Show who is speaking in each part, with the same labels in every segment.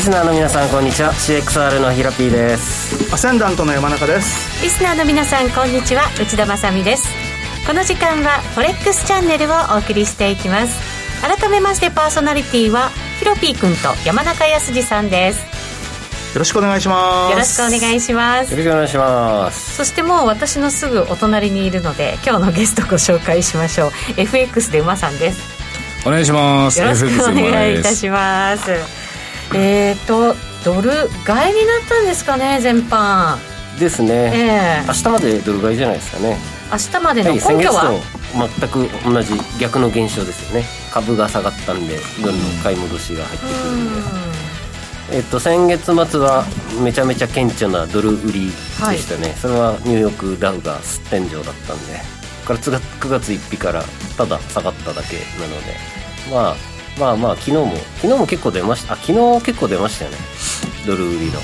Speaker 1: リスナーの皆さんこんにちは。CXR のヒラピーです。
Speaker 2: アセンダントの山中です。
Speaker 3: リスナーの皆さんこんにちは。内田まさです。この時間はフォレックスチャンネルをお送りしていきます。改めましてパーソナリティはヒロピー君と山中康さんです。
Speaker 2: よろしくお願いします。
Speaker 3: よろしくお願いします。
Speaker 1: よろしくお願いします。
Speaker 3: そしてもう私のすぐお隣にいるので今日のゲストご紹介しましょう。FX で馬さんです。
Speaker 4: お願いします。
Speaker 3: よろしくお願いいたしますえっ、ー、とドル買いになったんですかね全般。
Speaker 1: ですね、えー、明日までドル買いじゃないですかね。
Speaker 3: 明日までの根拠は、は
Speaker 1: 全く同じ逆の現象ですよね。株が下がったんでドルの買い戻しが入ってくるんで、えっと、先月末はめちゃめちゃ顕著なドル売りでしたね、はい、それはニューヨークダウがす天井だったんで。から9月1日からただ下がっただけなので。まあまあまあ昨日も昨日も結構出ました。あ昨日結構出ましたよね。ドル売りの。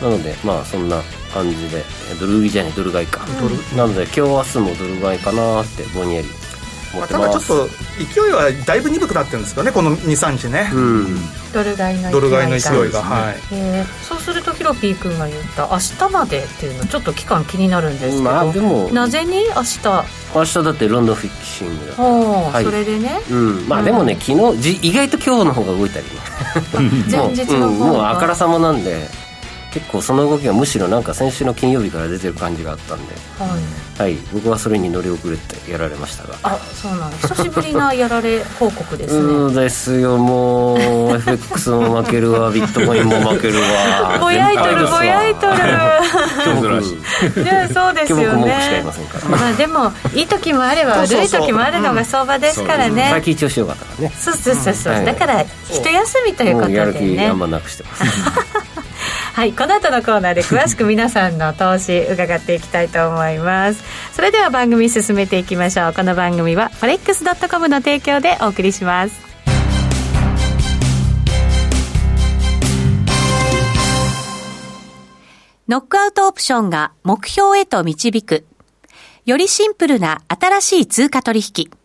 Speaker 1: なのでまあそんな感じで。ドル売りじゃないドル買いか、ドルなので今日明日もドル買いかなってぼんやり
Speaker 2: まあ、ただちょっと勢いはだいぶ鈍くなってるんですかねこの23日ね、うん、
Speaker 3: ドル買いの
Speaker 2: ドル買いの勢いが、はい。
Speaker 3: えー、そうするとヒロピー君が言った明日までっていうのちょっと期間気になるんですけど、まあ、でもなぜに？明日。
Speaker 1: 明日だってロンドンフィキシングだから、
Speaker 3: はい、それでね、
Speaker 1: うん、まあでもね、昨日じ意外と今日の方が動いたりね。
Speaker 3: 前日の方が、うん、
Speaker 1: もうあからさまなんで結構その動きがむしろなんか先週の金曜日から出てる感じがあったんで、はい、はい、僕はそれに乗り遅れてやられましたが。
Speaker 3: あそうなん久しぶりなやられ報告ですね。
Speaker 1: そうですよ。もう FX も負けるわビットコインも負けるわ。
Speaker 3: ぼやいとるぼやいとる。
Speaker 1: いや
Speaker 3: そうですよね。まあでもいい時もあれば悪い時もあるのが相場ですからね。
Speaker 1: 最近調子よかったからね。
Speaker 3: そうそうそうそう、だから一休みということでね。やる気
Speaker 1: あんまなくしてます
Speaker 3: はいこの後のコーナーで詳しく皆さんの投資伺っていきたいと思いますそれでは番組進めていきましょうこの番組は forex.com の提供でお送りしますノックアウトオプションが目標へと導く。よりシンプルな新しい通貨取引。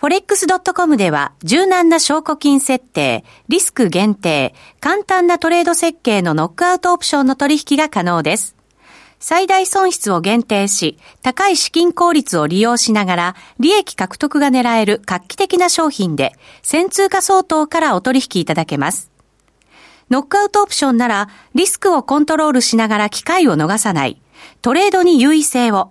Speaker 3: forex.com では柔軟な証拠金設定、リスク限定、簡単なトレード設計のノックアウトオプションの取引が可能です。最大損失を限定し、高い資金効率を利用しながら、利益獲得が狙える画期的な商品で、先通貨相当からお取引いただけます。ノックアウトオプションなら、リスクをコントロールしながら機会を逃さない、トレードに優位性を、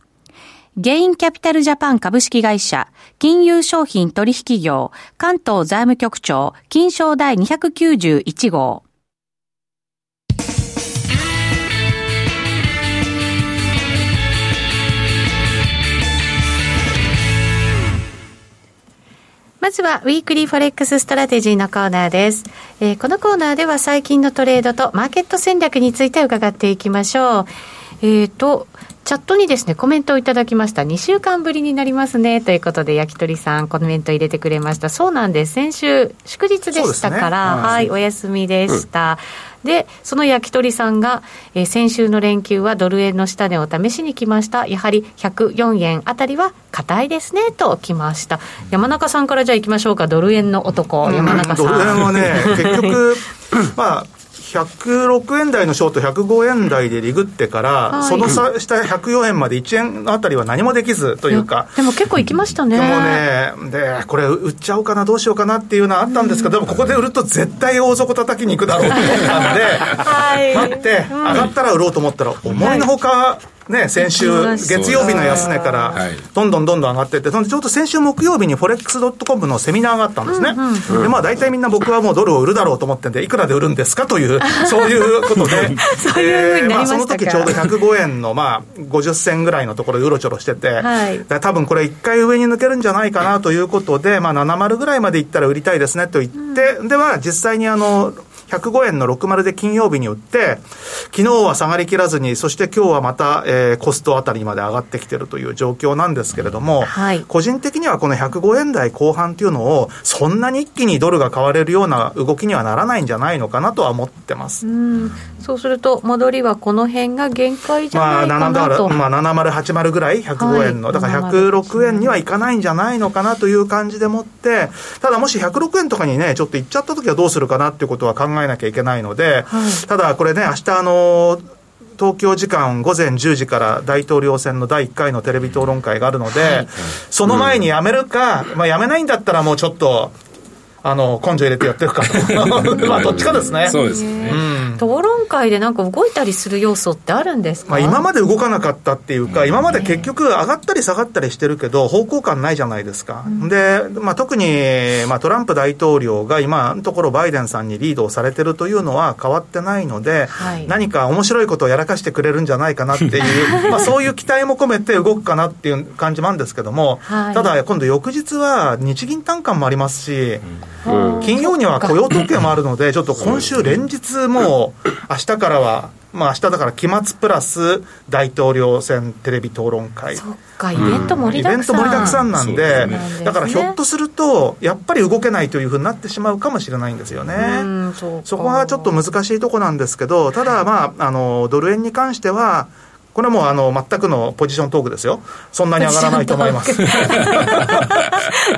Speaker 3: ゲインキャピタルジャパン株式会社、金融商品取引業、関東財務局長、金商第291号。まずは、 Weekly Forex Strategy のコーナーです。えー、このコーナーでは最近のトレードとマーケット戦略について伺っていきましょう。えっ、ー、と、チャットにですね、コメントをいただきました。2週間ぶりになりますね。ということで、焼き鳥さん、コメント入れてくれました。そうなんです。先週、祝日でしたから、ね、はい、お休みでした。うん、で、その焼き鳥さんが、えー、先週の連休はドル円の下値を試しに来ました。やはり104円あたりは硬いですね、と来ました。山中さんからじゃあ行きましょうか。ドル円の男、うん、山中さん。
Speaker 2: ドル円はね、結局、まあ、106円台のショート、105円台でリグってから、はい、その下104円まで1円あたりは何もできずというか、
Speaker 3: でも結構いきましたね。
Speaker 2: でもね、でこれ、売っちゃおうかな、どうしようかなっていうのはあったんですけど、でもここで売ると絶対大底叩きに行くだろうと思ったんで、はい、待って、上がったら売ろうと思ったら、思いのほか、ね、先週、月曜日の安値から、どんどんどんどん上がっていって、ちょうど先週木曜日にフォレックスドットコムのセミナーがあったんですね。で、まあ大体みんな僕はもうドルを売るだろうと思ってんで、いくらで売るんですかという、そういうことで、
Speaker 3: えまあ
Speaker 2: その時ちょうど105円のまあ50銭ぐらいのところでうろちょろしてて、はい、多分これ一回上に抜けるんじゃないかなということで、まあ70ぐらいまでいったら売りたいですねと言って、では実際にあの、105円の60で金曜日に売って、昨日は下がりきらずに、そして今日はまた、えー、コストあたりまで上がってきてるという状況なんですけれども、はい、個人的にはこの105円台後半っていうのを、そんなに一気にドルが買われるような動きにはならないんじゃないのかなとは思ってます。
Speaker 3: うそうすると、戻りはこの辺が限界じゃないかなと。
Speaker 2: まあ、7080ぐらい、105円の、はい、だから106円にはいかないんじゃないのかなという感じでもって、ただもし106円とかにね、ちょっといっちゃった時はどうするかなっていうことは考えなきゃいけないので、はい、ただこれね、明日あの東京時間午前10時から大統領選の第1回のテレビ討論会があるので、はい、その前に辞めるか、まあ、辞めないんだったらもうちょっと、あの根性入れてやってるかと、まあどっちかですね。
Speaker 4: そうですね、うん。
Speaker 3: 討論会でなんか動いたりする要素ってあるんですか、まあ、
Speaker 2: 今まで動かなかったっていうか、今まで結局、上がったり下がったりしてるけど、方向感ないじゃないですか。うん、で、まあ、特に、まあ、トランプ大統領が今のところバイデンさんにリードをされてるというのは変わってないので、はい、何か面白いことをやらかしてくれるんじゃないかなっていう、まあそういう期待も込めて動くかなっていう感じもあるんですけども、はい、ただ今度翌日は日銀短観もありますし、うん、金曜には雇用統計もあるので、ちょっと今週連日もう、明日からは、まあ明日だから期末プラス大統領選テレビ討論会。
Speaker 3: そっか、イベント盛りだくさん。
Speaker 2: イベント盛りだくさんなんで、ね、だからひょっとすると、やっぱり動けないというふうになってしまうかもしれないんですよね。そそこがちょっと難しいとこなんですけど、ただまあ、あの、ドル円に関しては、これもあの全くのポジショントークですよ、そんなに上がらないと思います。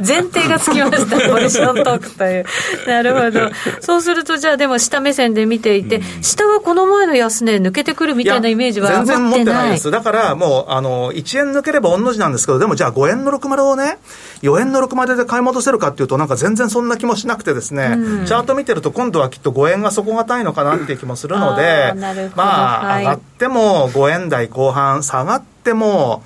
Speaker 3: 前提がつきました、ポジショントークという。なるほど。そうすると、じゃあ、でも下目線で見ていて、下はこの前の安値、抜けてくるみたいなイメージは
Speaker 2: 全然持ってないです。だからもう、あの1円抜ければ御の字なんですけど、でもじゃあ5円の60をね、4円の60で買い戻せるかっていうと、なんか全然そんな気もしなくてですね、うん、チャート見てると、今度はきっと5円が底堅いのかなっていう気もするので、まあ、上がっても5円台後半、下がっても、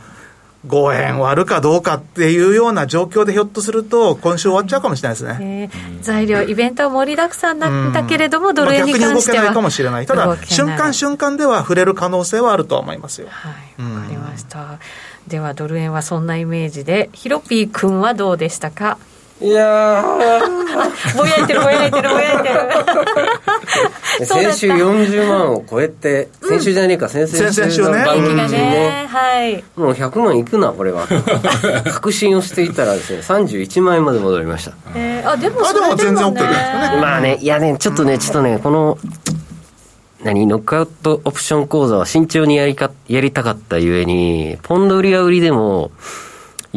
Speaker 2: 5円割るかどうかっていうような状況でひょっとすると、今週終わっちゃうかもしれないですね、
Speaker 3: 材料、イベントは盛りだくさんなんだけれども、ドル円に関しては、まあ、逆に動けない
Speaker 2: かもしれない、ただ、瞬間瞬間では触れる可能性はあると思いますよ。
Speaker 3: はい、わ、かりました。ではドル円はそんなイメージで。ヒロピー君はどうでしたか？
Speaker 1: いや
Speaker 3: ぼやいてるぼやいてるぼやいて
Speaker 1: る。先週40万を超えて、先週じゃねえか、先々週の番組でね、はい、もう100万いくな、これは。確信をしていたらですね、31万円まで戻りました。
Speaker 3: えー、あ、でも
Speaker 2: それでも、ね、全然 OK ですかね。
Speaker 1: まあね、いやね、ちょっとね、ちょっとね、この、何、ノックアウトオプション講座は慎重にやりか、やりたかったゆえに、ポンド売りは売りでも、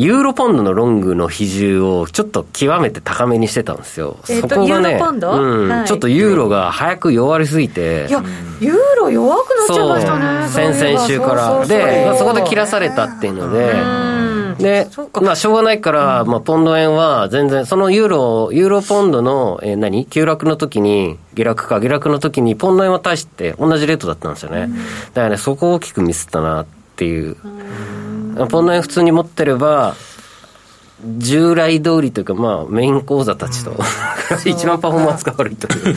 Speaker 1: ユーロポンドのロングの比重をちょっと極めて高めにしてたんですよ。
Speaker 3: えー、そこがね、うん。
Speaker 1: はい、ちょっとユーロが早く弱りすぎて。
Speaker 3: いや、ユーロ弱くなっちゃいましたね。
Speaker 1: 先々週から。で、まあ、そこで切らされたっていうので、で、まあ、しょうがないから、まあ、ポンド円は全然、そのユーロ、ユーロポンドの、えー、何？急落の時に、下落か、下落の時に、ポンド円は対して同じレートだったんですよね。だからね、そこを大きくミスったなっていう。ポンド円普通に持ってれば、従来通りというか、まあ、メイン講座たちと、一番パフォーマンスが悪いという。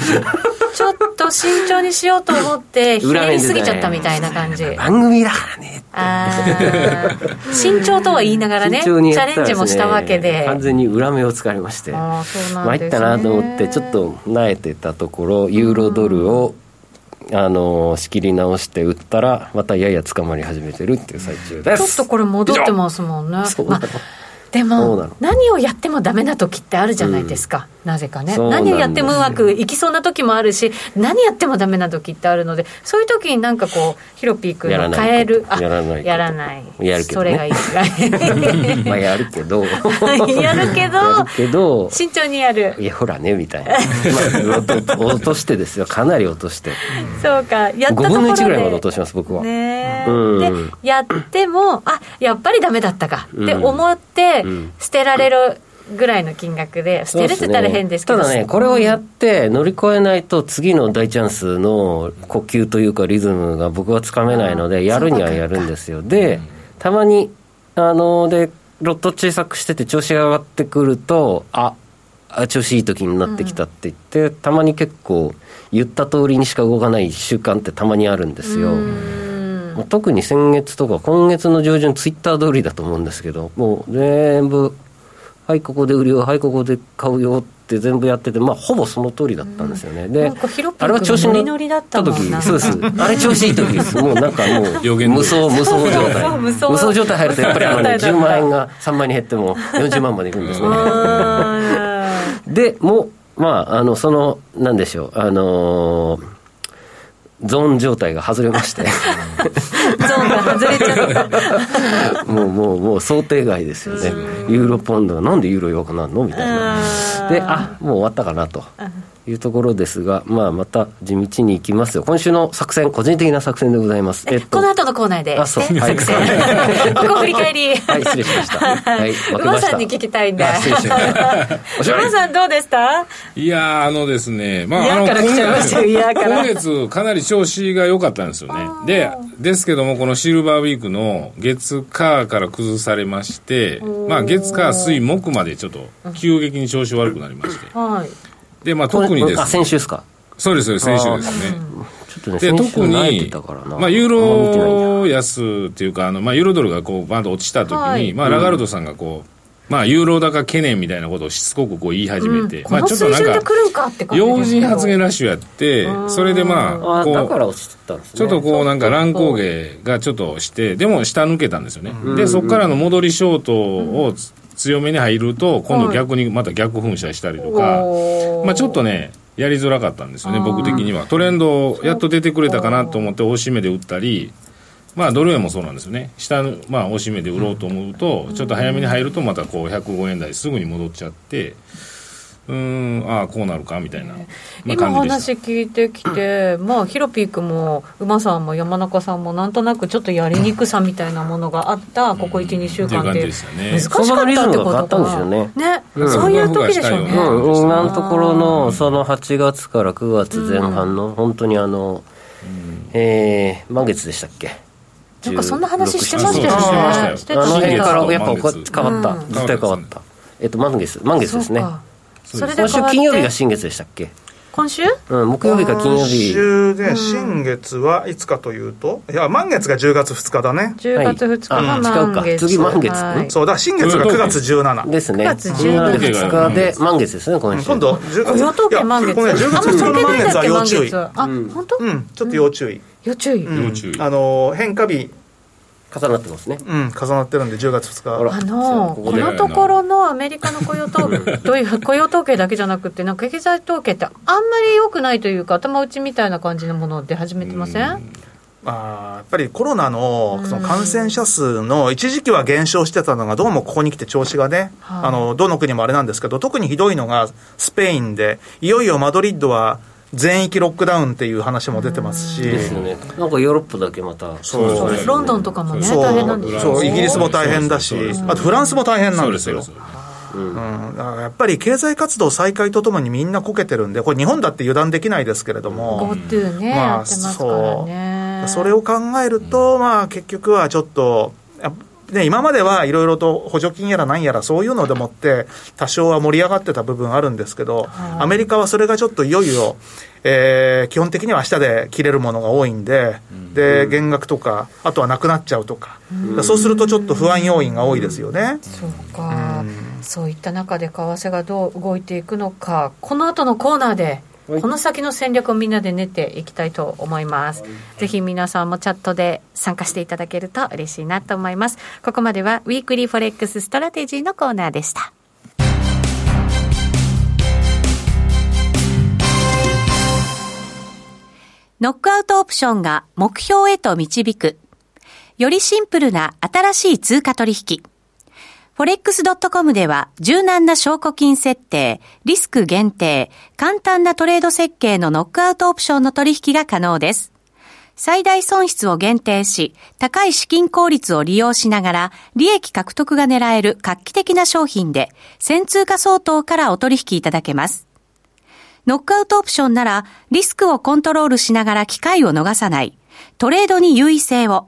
Speaker 3: ちょっと慎重にしようと思って、ひねりすぎちゃったみたいな感じ。
Speaker 1: 番組だからね。
Speaker 3: あ慎重とは言いながらね、チャレンジもしたわけで。
Speaker 1: 完全に裏目をつかれまして、参ったなと思って、ちょっと慣れてたところ、ユーロドルを、あの仕切り直して売ったらまたやや捕まり始めてるっていう最中です。
Speaker 3: ちょっとこれ戻ってますもんね、まあ、でも何をやってもダメな時ってあるじゃないですか、なぜかね。何をやってもうまくいきそうな時もあるし何やってもダメな時ってあるのでそういう時になんかこうヒロピー君の変える。
Speaker 1: やらない
Speaker 3: やらない。
Speaker 1: やるけど、
Speaker 3: ね、それがいい。
Speaker 1: まあ やるけど。
Speaker 3: やるけどけど。慎重にやる。
Speaker 1: いやほらねみたいな、まあ、落としてですよ。かなり落として。
Speaker 3: そうか。やったところで。5
Speaker 1: 分の1ぐらいまで落とします僕は。
Speaker 3: ね、うん、でやってもあやっぱりダメだったかって思って、捨てられるぐらいの金額で捨てるってたら変ですけど、
Speaker 1: ね、ただねこれをやって乗り越えないと次の大チャンスの呼吸というかリズムが僕はつかめないのでやるにはやるんですよ。でたまにあのでロット小さくしてて調子が上がってくるとああ調子いい時になってきたって言って、うん、たまに結構言った通りにしか動かない習慣ってたまにあるんですよ。特に先月とか今月の上旬ツイッター通りだと思うんですけどもう全部はいここで売るよはいここで買うよって全部やっててまあほぼその通りだったんですよね、で
Speaker 3: あれは調子に乗った時
Speaker 1: そうです。あれ調子いい時ですもうなんかもう無双無双状態。無双。状態入るとやっぱりあの、ね、10万円が3万に減っても40万までいくんですね。でもまああのそのなんでしょうあのーゾーン状態が外れまして。ゾ
Speaker 3: ーンが外れちゃった。
Speaker 1: もうもうもう想定外ですよね。ユーロポンドがなんでユーロ弱くなるの？みたいな。であもう終わったかなというところですが、まあ、また地道に行きますよ。今週の作戦、個人的な作戦でございます。
Speaker 3: えっと、この後のコーナーで。
Speaker 1: あ、そう。
Speaker 3: はい、作戦。ここ振り返り。
Speaker 1: はい、失礼しました。はい、
Speaker 3: 馬さんに聞きたいんで。失礼しました。馬さんどうでした
Speaker 4: いやあのですね、まあ、
Speaker 3: あの、今
Speaker 4: 月かなり調子が良かったんですよね。で、ですけども、このシルバーウィークの月火から崩されまして、まあ、月火水木までちょっと急激に調子悪くなりまして。はい。で、まあ、特にです。ね。
Speaker 1: 先週ですか。
Speaker 4: そうです、先週ですね。
Speaker 1: ちょっとね、で特に、
Speaker 4: まあ、ユーロ安っていうか、あのまあ、ユーロドルがこうバンと落ちたときに、はい、まあ、ラガルドさんがこう、まあ、ユーロ高懸念みたいなことをしつこくこう言い始めて、うん、まあ、ちょっとなんか、要人発言ラッシュやって、それでまあ、こう、ちょっとこう、なんか乱高下がちょっとして、でも下抜けたんですよね。で、そこからの戻りショートを強めに入ると、今度逆にまた逆噴射したりとか、まあ、ちょっとね、やりづらかったんですよね、僕的には。トレンド、やっと出てくれたかなと思って、大しめで売ったり、まあ、ドル円もそうなんですよね、下の、まあ、大しめで売ろうと思うと、ちょっと早めに入ると、またこう105円台すぐに戻っちゃって。うんああこうなるかみたいな、
Speaker 3: まあ、今話聞いてきて、まあヒロピークも馬さんも山中さんもなんとなくちょっとやりにくさみたいなものがあったここ12週間で。難しかったってことか
Speaker 1: ですよね。
Speaker 3: ね、うん、そういう時でしょうね、
Speaker 1: うん、今のところのその8月から9月前半の、本当にあの、うん、えー、満月でしたっけ？
Speaker 3: なんかそんな話してましたよ
Speaker 1: ね。してたあの辺からやっぱ変わった、絶対変わった。えっと満月。満月ですねそれで今週金曜日が新月でしたっけ？
Speaker 3: 今週？
Speaker 1: うん、木曜日か金曜日。
Speaker 2: 今週で、新月はいつかというと、いや、満月が10月2日だね。
Speaker 3: 10月2日が満月。
Speaker 1: 違うか。次満月。
Speaker 2: はい、そうだ、新月が9月17。
Speaker 1: ですね。9月17日で満月ですね、今週。
Speaker 2: 今度、
Speaker 3: 10月。与満月。
Speaker 2: この10月2日の満月は要注意。
Speaker 3: あ、本当？
Speaker 2: うん、ちょっと要注意。
Speaker 3: 要注意。
Speaker 4: 要注意。
Speaker 2: あの、変化日。
Speaker 1: 重なってますね。
Speaker 2: うん、重なってるんで、10月2
Speaker 3: 日。あの、このところのアメリカの雇用統計、という雇用統計だけじゃなくて、なんか経済統計ってあんまり良くないというか、頭打ちみたいな感じのもので始めてません？
Speaker 2: あやっぱりコロナのその感染者数の一時期は減少してたのが、どうもここに来て調子がね、あのどの国もあれなんですけど、特にひどいのがスペインで、いよいよマドリッドは全域ロックダウンっていう話も出てますし、
Speaker 1: ですよね、なんかヨーロッパだけまた、
Speaker 3: そうですね、ロンドンとかもね、大変なんです
Speaker 2: そうイギリスも大変だし、あとフランスも大変なんですよ。うん、だからやっぱり経済活動再開とともにみんなこけてるんで、これ、日本だって油断できないですけれども、
Speaker 3: GoTo ね、まあ、そう。
Speaker 2: それを考えると、まあ、結局はちょっと、で今まではいろいろと補助金やら何やらそういうのでもって多少は盛り上がってた部分あるんですけど、アメリカはそれがちょっといよいよ、えー、基本的には明日で切れるものが多いんで、で減額とか、あとはなくなっちゃうとか、そうするとちょっと不安要因が多いですよね。
Speaker 3: そうか、そういった中で為替がどう動いていくのか、この後のコーナーで。この先の戦略をみんなで練っていきたいと思います。ぜひ皆さんもチャットで参加していただけると嬉しいなと思います。ここまでは Weekly Forex Strategy のコーナーでした。ノックアウトオプションが目標へと導く。よりシンプルな新しい通貨取引。forex.com では柔軟な証拠金設定、リスク限定、簡単なトレード設計のノックアウトオプションの取引が可能です。最大損失を限定し、高い資金効率を利用しながら、利益獲得が狙える画期的な商品で、先通貨相当からお取引いただけます。ノックアウトオプションなら、リスクをコントロールしながら機会を逃さない。トレードに優位性を。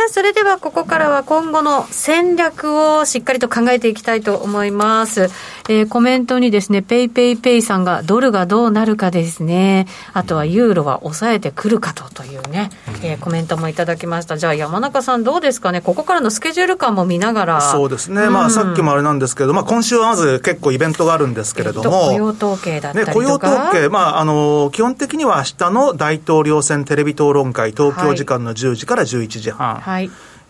Speaker 3: さあ、それではここからは今後の戦略をしっかりと考えていきたいと思います。えー、コメントにですね、ペイペイペイさんがドルがどうなるかですね、あとはユーロは抑えてくるかとというね、えー、コメントもいただきました。じゃあ山中さんどうですかね、ここからのスケジュール感も見ながら。
Speaker 2: そうですね、うん、まあさっきもあれなんですけど、まあ今週はまず結構イベントがあるんですけれども、
Speaker 3: 雇用統計だったりとか、
Speaker 2: ね、雇用統計、まああの、基本的には明日の大統領選テレビ討論会、東京時間の10時から11時半。はい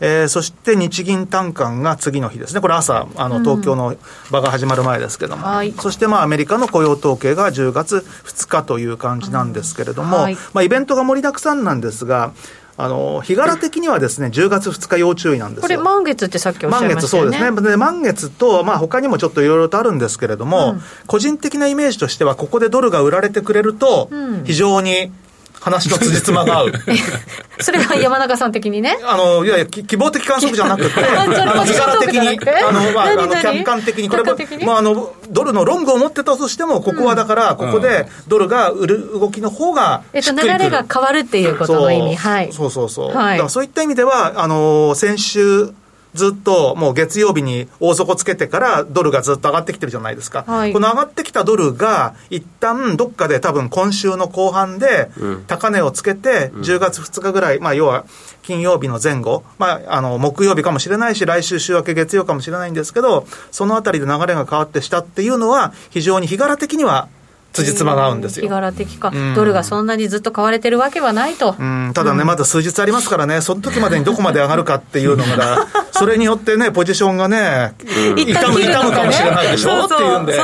Speaker 2: えー、そして日銀短観が次の日ですね、これ朝、あの東京の場が始まる前ですけれども、うんはい、そしてまあアメリカの雇用統計が10月2日という感じなんですけれども、うんはい、まあ、イベントが盛りだくさんなんですが、あの日柄的にはですね10月2日要注意なんです
Speaker 3: これ、満月ってさっきおっしゃいましたよね。満月、そうですね。
Speaker 2: で満月と、まあ他にもちょっといろいろとあるんですけれども、うん、個人的なイメージとしては、ここでドルが売られてくれると、非常に話の辻褄が合う。
Speaker 3: それは山中さん的にね。
Speaker 2: あの、いやいや、希望的観測じゃなくて、時柄的に、あの、まあ、あの、客観的に、これも、まあ、あの、ドルのロングを持ってたとしても、ここはだから、ここでドルが売る動きの方が
Speaker 3: えっと、流れが変わるっていうことの意味。はい。
Speaker 2: そうそうそう。はい、だからそういった意味では、あの、先週、ずっともう月曜日に大底つけてからドルがずっと上がってきてるじゃないですか、はい、この上がってきたドルが一旦どっかで多分今週の後半で高値をつけて10月2日ぐらい、まあ要は金曜日の前後、まああの木曜日かもしれないし来週週明け月曜かもしれないんですけどそのあたりで流れが変わってしたっていうのは非常に日柄的には辻褄が合うんですよ。
Speaker 3: 日柄的か、ドルがそんなにずっと買われてるわけはないと。
Speaker 2: うん、ただね、まだ数日ありますからね、その時までにどこまで上がるかっていうのが、それによってね、ポジションがね、痛む、痛むかもしれないでしょっていうんで、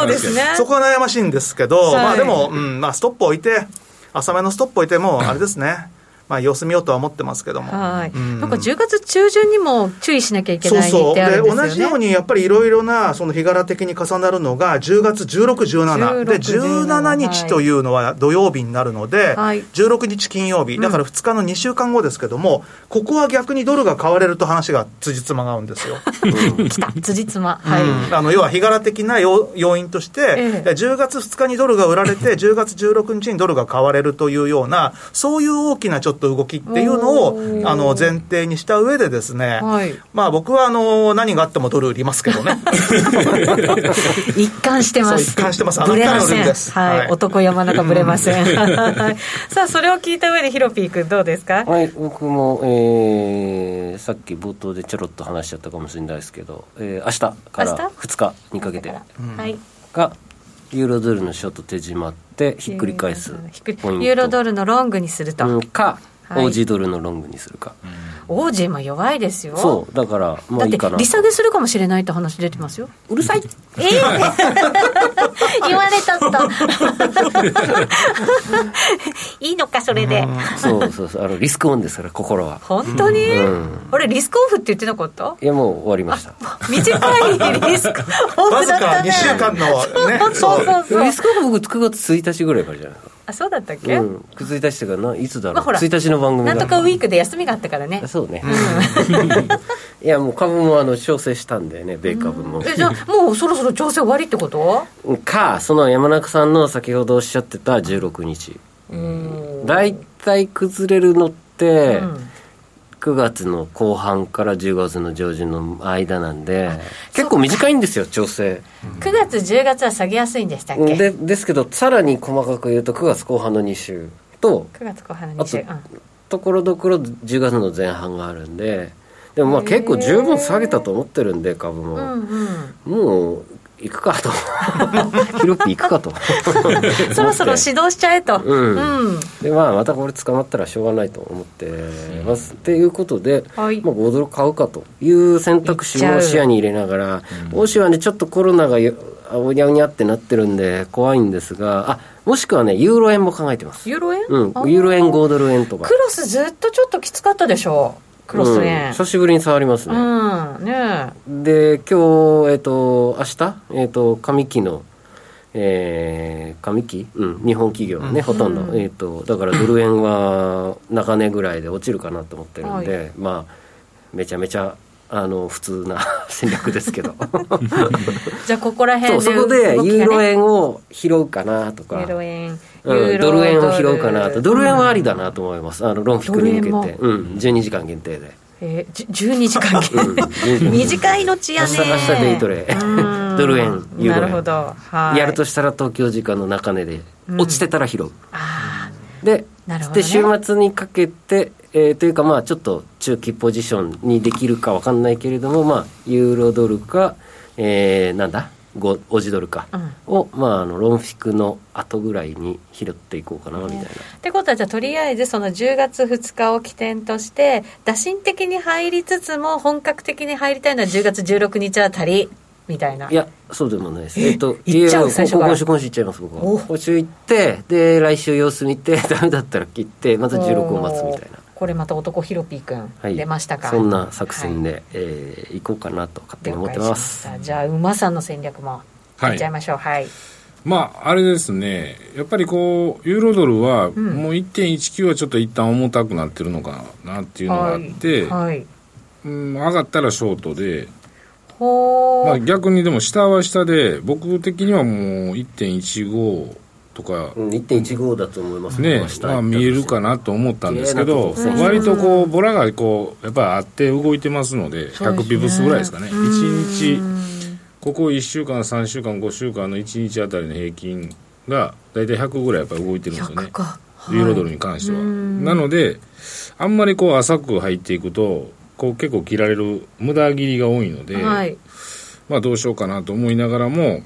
Speaker 2: そこは悩ましいんですけど、まあでも、うん、まあストップ置いて、浅めのストップ置いても、あれですね。まあ、様子見ようとは思ってますけども、
Speaker 3: はい。うん、なんか10月中旬にも注意しなきゃいけないそうそう。で、
Speaker 2: 同じようにやっぱりいろいろなその日柄的に重なるのが、10月16、17、で17日というのは土曜日になるので、はい、16日金曜日、だから2日の2週間後ですけども、ここは逆にドルが買われると話が辻褄が合うんですよ。
Speaker 3: きた、辻褄、はい、
Speaker 2: うん、あの要は日柄的な要因として、ええ、10月2日にドルが売られて、10月16日にドルが買われるというような、そういう大きなちょっとと動きっていうのをあの前提にした上でですね、はい、まあ僕はあの何があってもドル売りますけどね。
Speaker 3: 一貫してます。
Speaker 2: 一貫してます。あなたの
Speaker 3: です、はい、はい、男山中ぶれません。さあそれを聞いた上でヒロピー君どうですか？
Speaker 1: はい僕も、えー、さっき冒頭でちょろっと話しちゃったかもしれないですけど、えー、明日から2日？にかけてがユーロドルのショート手締まってひっくり返す
Speaker 3: ポイント。ユーロドルのロングにすると、
Speaker 1: うん、かはい、OG ドルのロングにするか、
Speaker 3: オージーも弱いですよ。
Speaker 1: そうだから
Speaker 3: まあいいかな利下げするかもしれないって話出てますよ。
Speaker 1: うるさい。
Speaker 3: ええー、言われたった。いいのかそれで。
Speaker 1: そうそうそう。あのリスクオンですから心は。
Speaker 3: 本当に、うん、あれリスクオフって言ってなかった？
Speaker 1: いやもう終わりました。
Speaker 3: 短いリスクオフだったね。
Speaker 2: わずか2週間のね。
Speaker 3: そうそうそう
Speaker 1: リスクオフ僕9月1日ぐらいからじゃないですか
Speaker 3: あそうだったっけ、う
Speaker 1: ん、くずいたしてからないつだろう、まあ、ほら1日の番組
Speaker 3: なんとかウィークで休みがあったからね。
Speaker 1: そうね、いやもう株もあの調整したんだよね米株も、
Speaker 3: えじゃあもうそろそろ調整終わりってこと？
Speaker 1: かその山中さんの先ほどおっしゃってた16日。大体崩れるのって、うん。9月の後半から10月の上旬の間なんで結構短いんですよ調整。
Speaker 3: 9月10月は下げやすいんでしたっけ？
Speaker 1: でですけどさらに細かく言うと9月後半の2週と
Speaker 3: 9月後半の2週
Speaker 1: あとところどころ10月の前半があるんででもまあ結構十分下げたと思ってるんで株も、もう行くかと。ヒロッピー行くかと。
Speaker 3: そろそろ指導しちゃえと、うん、
Speaker 1: うん、でまあまたこれ捕まったらしょうがないと思ってます。っていうことで、はい、まあ、5ドル買うかという選択肢も視野に入れながら欧州はねちょっとコロナがおにゃおにゃってなってるんで怖いんですがあもしくはねユーロ円も考えてます。
Speaker 3: ユーロ円？
Speaker 1: うん。ユーロ円5ドル円とか。
Speaker 3: クロスずっとちょっときつかったでしょクロス円、
Speaker 1: うん、久しぶりに触りますね,、
Speaker 3: うん。ね、
Speaker 1: で今日えっ、ー、と明日えっ、ー、と上期のえー、上期、うん、日本企業ね、うん、ほとんど、うん、えーと、だからドル円は中値ぐらいで落ちるかなと思ってるんで、はい、まあめちゃめちゃあの普通な 戦略ですけど。
Speaker 3: じゃあここら辺
Speaker 1: で、ね、そこでユーロ円を拾うかなとか。
Speaker 3: ユーロ円
Speaker 1: うん、ドル。円を拾うかなと。ドル円はありだなと思います、あのロンフィクに向けて、うん、12時間限定で。
Speaker 3: えー、12時間。短いのちやね。
Speaker 1: 明日明日デイトレドル円ユーロ円。なるほ
Speaker 3: ど、
Speaker 1: はい、やるとしたら東京時間の中値で、落ちてたら拾う、あでなるほど、ね、で週末にかけて、えー、というかまあちょっと中期ポジションにできるか分かんないけれどもまあユーロドルか、えー、なんだ？オジドルか、うん、を、まあ、あのロンフィクの後ぐらいに拾っていこうかなみたいな。っ
Speaker 3: てことはじゃあとりあえずその10月2日を起点として打診的に入りつつも本格的に入りたいのは10月16日あたりみたいな。
Speaker 1: いやそうでもないです。えっといっちゃう最初今週今週いっちゃいます僕は今週行ってで来週様子見て ダメだったら切ってまた16を待つみたいな
Speaker 3: これまた男ヒロピー君、出ましたか？
Speaker 1: そんな作戦で、はい、えー、行こうかなと勝手に思ってます。
Speaker 3: じゃあ馬さんの戦略もい。っちゃいましょう。はい、はい、
Speaker 4: まああれですね。やっぱりこうユーロドルは、もう1.19はちょっと一旦重たくなってるのかなっていうのがあって、はい、うん、上がったらショートでまあ、逆にでも下は下で僕的にはもう1.15とか、
Speaker 1: うん、1.15だと思います
Speaker 4: ね、まあ、見えるかなと思ったんですけど、割とこうボラがこうやっぱりあって動いてますので、100ピブスぐらいですかね、1日、ここ1週間、3週間、5週間の1日あたりの平均が大体100ぐらいやっぱり動いてるんですよね、ユーロドルに関しては。なので、あんまりこう浅く入っていくと、こう結構切られる無駄切りが多いので、はい、まあどうしようかなと思いながらも、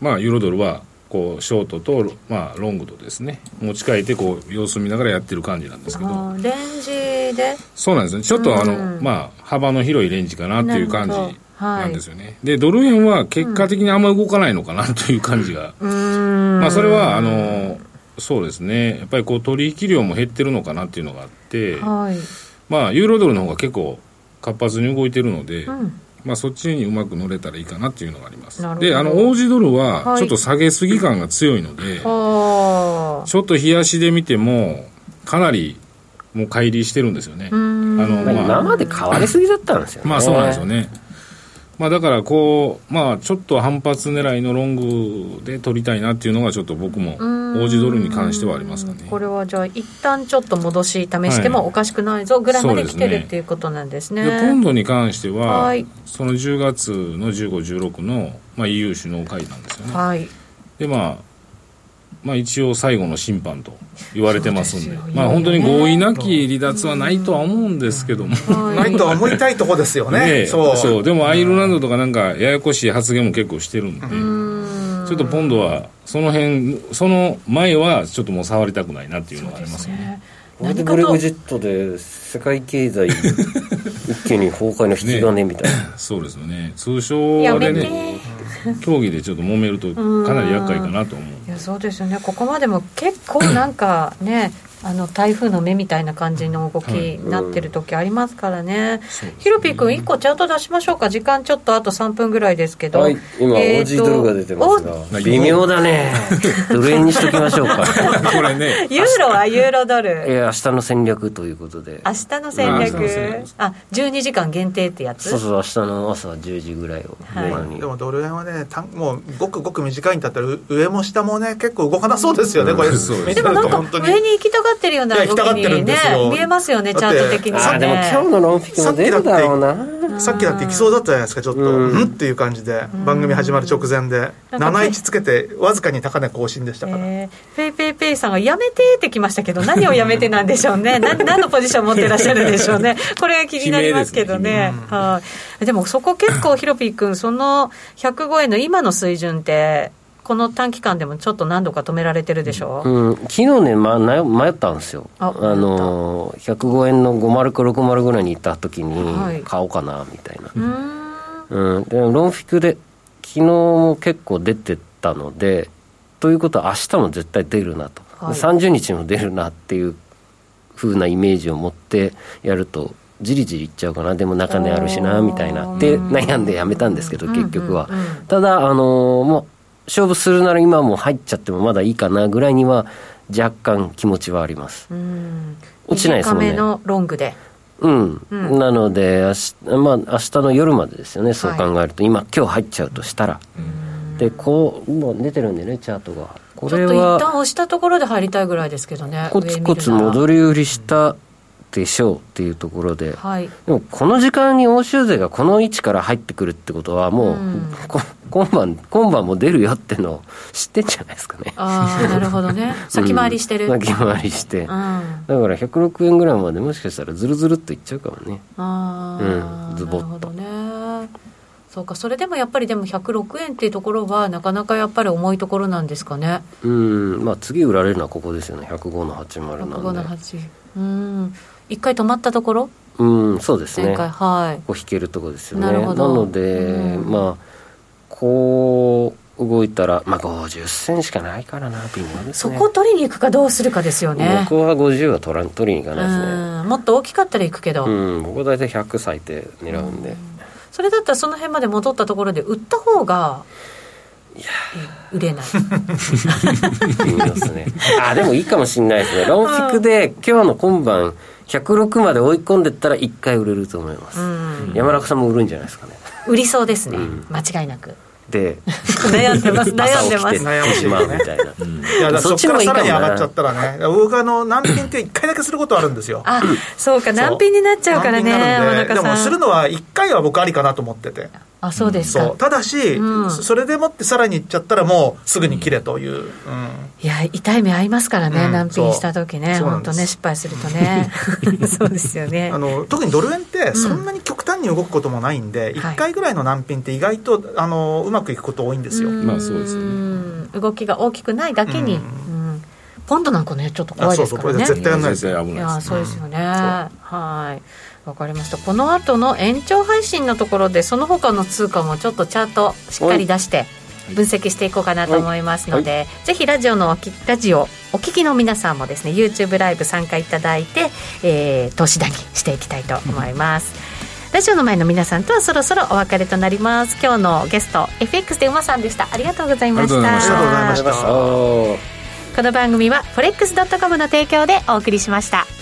Speaker 4: まあユーロドルはこうショートと、まあ、ロングとですね持ち替えてこう様子見ながらやってる感じなんですけど。
Speaker 3: レンジで？
Speaker 4: そうなんですねちょっとあの、まあ、幅の広いレンジかなっていう感じなんですよね、はい、でドル円は結果的にあんまり動かないのかなという感じが、うん、まあ、それはあのそうですね。やっぱりこう取引量も減ってるのかなっていうのがあって、はい、まあユーロドルの方が結構活発に動いてるので、うんまあ、そっちにうまく乗れたらいいかなっていうのがあります。であのオージドルはちょっと下げすぎ感が強いので、はい、ちょっと冷やしで見てもかなりもう乖離してるんですよね。あ
Speaker 1: の、まあ、今まで変わりすぎだったんですよね。
Speaker 4: まあそうなんですよねまあ、だからこう、まあ、ちょっと反発狙いのロングで取りたいなっていうのがちょっと僕も王子ドルに関してはありますかね。
Speaker 3: これはじゃあ一旦ちょっと戻し試してもおかしくないぞ。ぐらいまで来てる、っていうことなんですね。
Speaker 4: でポンドに関しては、はい、その10月の1516の、まあ、EU 首脳会談ですよね、はい、でまあまあ、一応最後の審判と言われてますんで。まあ、本当に合意なき離脱はないとは思うんですけども、
Speaker 2: ないとは思いたいとこですよね。
Speaker 4: ねそう。そう。でもアイルランドとかなんかややこしい発言も結構してるんで。ちょっと今度はその辺その前はちょっともう触りたくないなっていうのがありますよね。
Speaker 1: 何ブレグジットで世界経済 一気に崩壊の引き金みたいな、ね、
Speaker 4: そうですよね。通称あれね競技でちょっと揉めるとかなり厄介かなと思う。
Speaker 3: いやそうですよね。ここまでも結構なんかねあの台風の目みたいな感じの動きになってる時ありますからね、ヒロピー君1個チャート出しましょうか。時間ちょっとあと3分ぐらいですけど、はい、
Speaker 1: 今、えー、ドルが出てますが。微妙だね。ドル円にしときましょうか。
Speaker 4: これね。
Speaker 3: ユーロはユーロドル。
Speaker 1: え明日の戦略ということで。
Speaker 3: 明日の戦略。あ12時間限定ってやつ？
Speaker 1: そうそう明日の朝10時ぐらいを、
Speaker 2: はい、でもドル円はねもうごくごく短いんだったら上も下もね結構動かなそうですよね、うん、これ。
Speaker 3: でもなんか上に行きたがってるような動きにね見えますよねチャート的に
Speaker 1: あでも今日のロンフィクも出るだろう
Speaker 2: な。さっきだって行きそうだったじゃないですかちょっと。うん。っていう感じで番組始まる直前で。71つけてわずかに高値更新でしたから、え
Speaker 3: ー、ペイペイペイさんがやめてってきましたけど何をやめてなんでしょうね。何何のポジション持ってらっしゃるんでしょうね。これ気になりますけどね。はい、でもそこ結構ヒロピー君その105円の今の水準ってこの短期間でもちょっと何度か止められてるでしょ、
Speaker 1: うん、昨日ね、まあ、迷ったんですよ。あの105円の50か60ぐらいに行った時に買おうかなみたいな、はい、うん。でロンフィクで昨日も結構出てたのでということは明日も絶対出るなと、はい、30日も出るなっていうふうなイメージを持ってやるとじりじりいっちゃうかな。でも中値あるしなみたいな。って悩んでやめたんですけど結局は、ただあのもう勝負するなら今も入っちゃってもまだいいかなぐらいには若干気持ちはあります。落ちないですもんね。
Speaker 3: のロングで。
Speaker 1: うん、うん、なので明日,、まあ、明日の夜までですよねそう考えると、はい、今今日入っちゃうとしたら。でこうもう出てるんでねチャートが。
Speaker 3: これはちょっと一旦押したところで入りたいぐらいですけどね。
Speaker 1: コツコツ戻り売りしたでしょうっていうところで、はい、でもこの時間に欧州勢がこの位置から入ってくるってことはもう、うん、今晩今晩も出るよってのを知ってんじゃないですかね。
Speaker 3: ああなるほどね。先回りしてる、
Speaker 1: うん、先回りして、うん、だから106円ぐらいまでもしかしたらずるずるっといっちゃうかもね。
Speaker 3: ああ、うん、ズボッと。ね。そうか。それでもやっぱりでも106円っていうところはなかなかやっぱり重いところなんですかね。
Speaker 1: うん。まあ次売られるのはここですよね。105の80なんで。105の8
Speaker 3: うん一回止まったところ？
Speaker 1: うんそうですね。
Speaker 3: はい、
Speaker 1: こう引けるところですよね。なるほど。なので、うん、まあこう動いたら、まあ、50銭しかないからな微妙ですね。
Speaker 3: そこを取りに行くかどうするかですよね。
Speaker 1: 僕は50は取ら取りに行かないです
Speaker 3: ね。もっと大きかったら行くけど。
Speaker 1: うん僕は大体100最低狙うんで、うん、
Speaker 3: それだったらその辺まで戻ったところで売った方がいや売れない。
Speaker 1: 微妙ですね。あでもいいかもしれないですね。ロンフィクで今日の今晩106まで追い込んでったら1回売れると思います、山中さんも売るんじゃないですかね。
Speaker 3: 売りそうですね、うん、間違いなく。
Speaker 1: で
Speaker 3: 悩んでます。悩んでます。
Speaker 1: 悩んでしまうみたいな、うん、い
Speaker 2: やそっからさらに上がっちゃったらね。僕あの難品って1回だけすることあるんですよ。
Speaker 3: あそうか。難品になっちゃうからね
Speaker 2: で。もするのは1回は僕ありかなと思ってて
Speaker 3: あそうですか、
Speaker 2: ただし、うん、それでもってさらにいっちゃったらもうすぐに切れという、うん、
Speaker 3: いや痛い目合いますからね、難品した時ね。本当ね失敗するとね。そうですよね。
Speaker 2: あの特にドル円ってそんなに極端に動くこともないんで、うん、1回ぐらいの難品って意外とあのうまくいくこと多いんですよ。
Speaker 4: まあそうです
Speaker 3: ね。動きが大きくないだけに、ポンドなんかねちょっと怖いですからね。そう
Speaker 2: そうこれ絶対やらないです。
Speaker 3: よいやそうですよね、はいわかりました。この後の延長配信のところでその他の通貨もちょっとチャートしっかり出して分析していこうかなと思いますので、はい、ぜひラジオのラジオお聞きの皆さんもですね YouTube ライブ参加いただいて、えー、投資談義していきたいと思います、ラジオの前の皆さんとはそろそろお別れとなります。今日のゲスト FX で馬さんでした。ありがとうございました。あ
Speaker 2: りがとうございました。
Speaker 3: この番組は forex.com の提供でお送りしました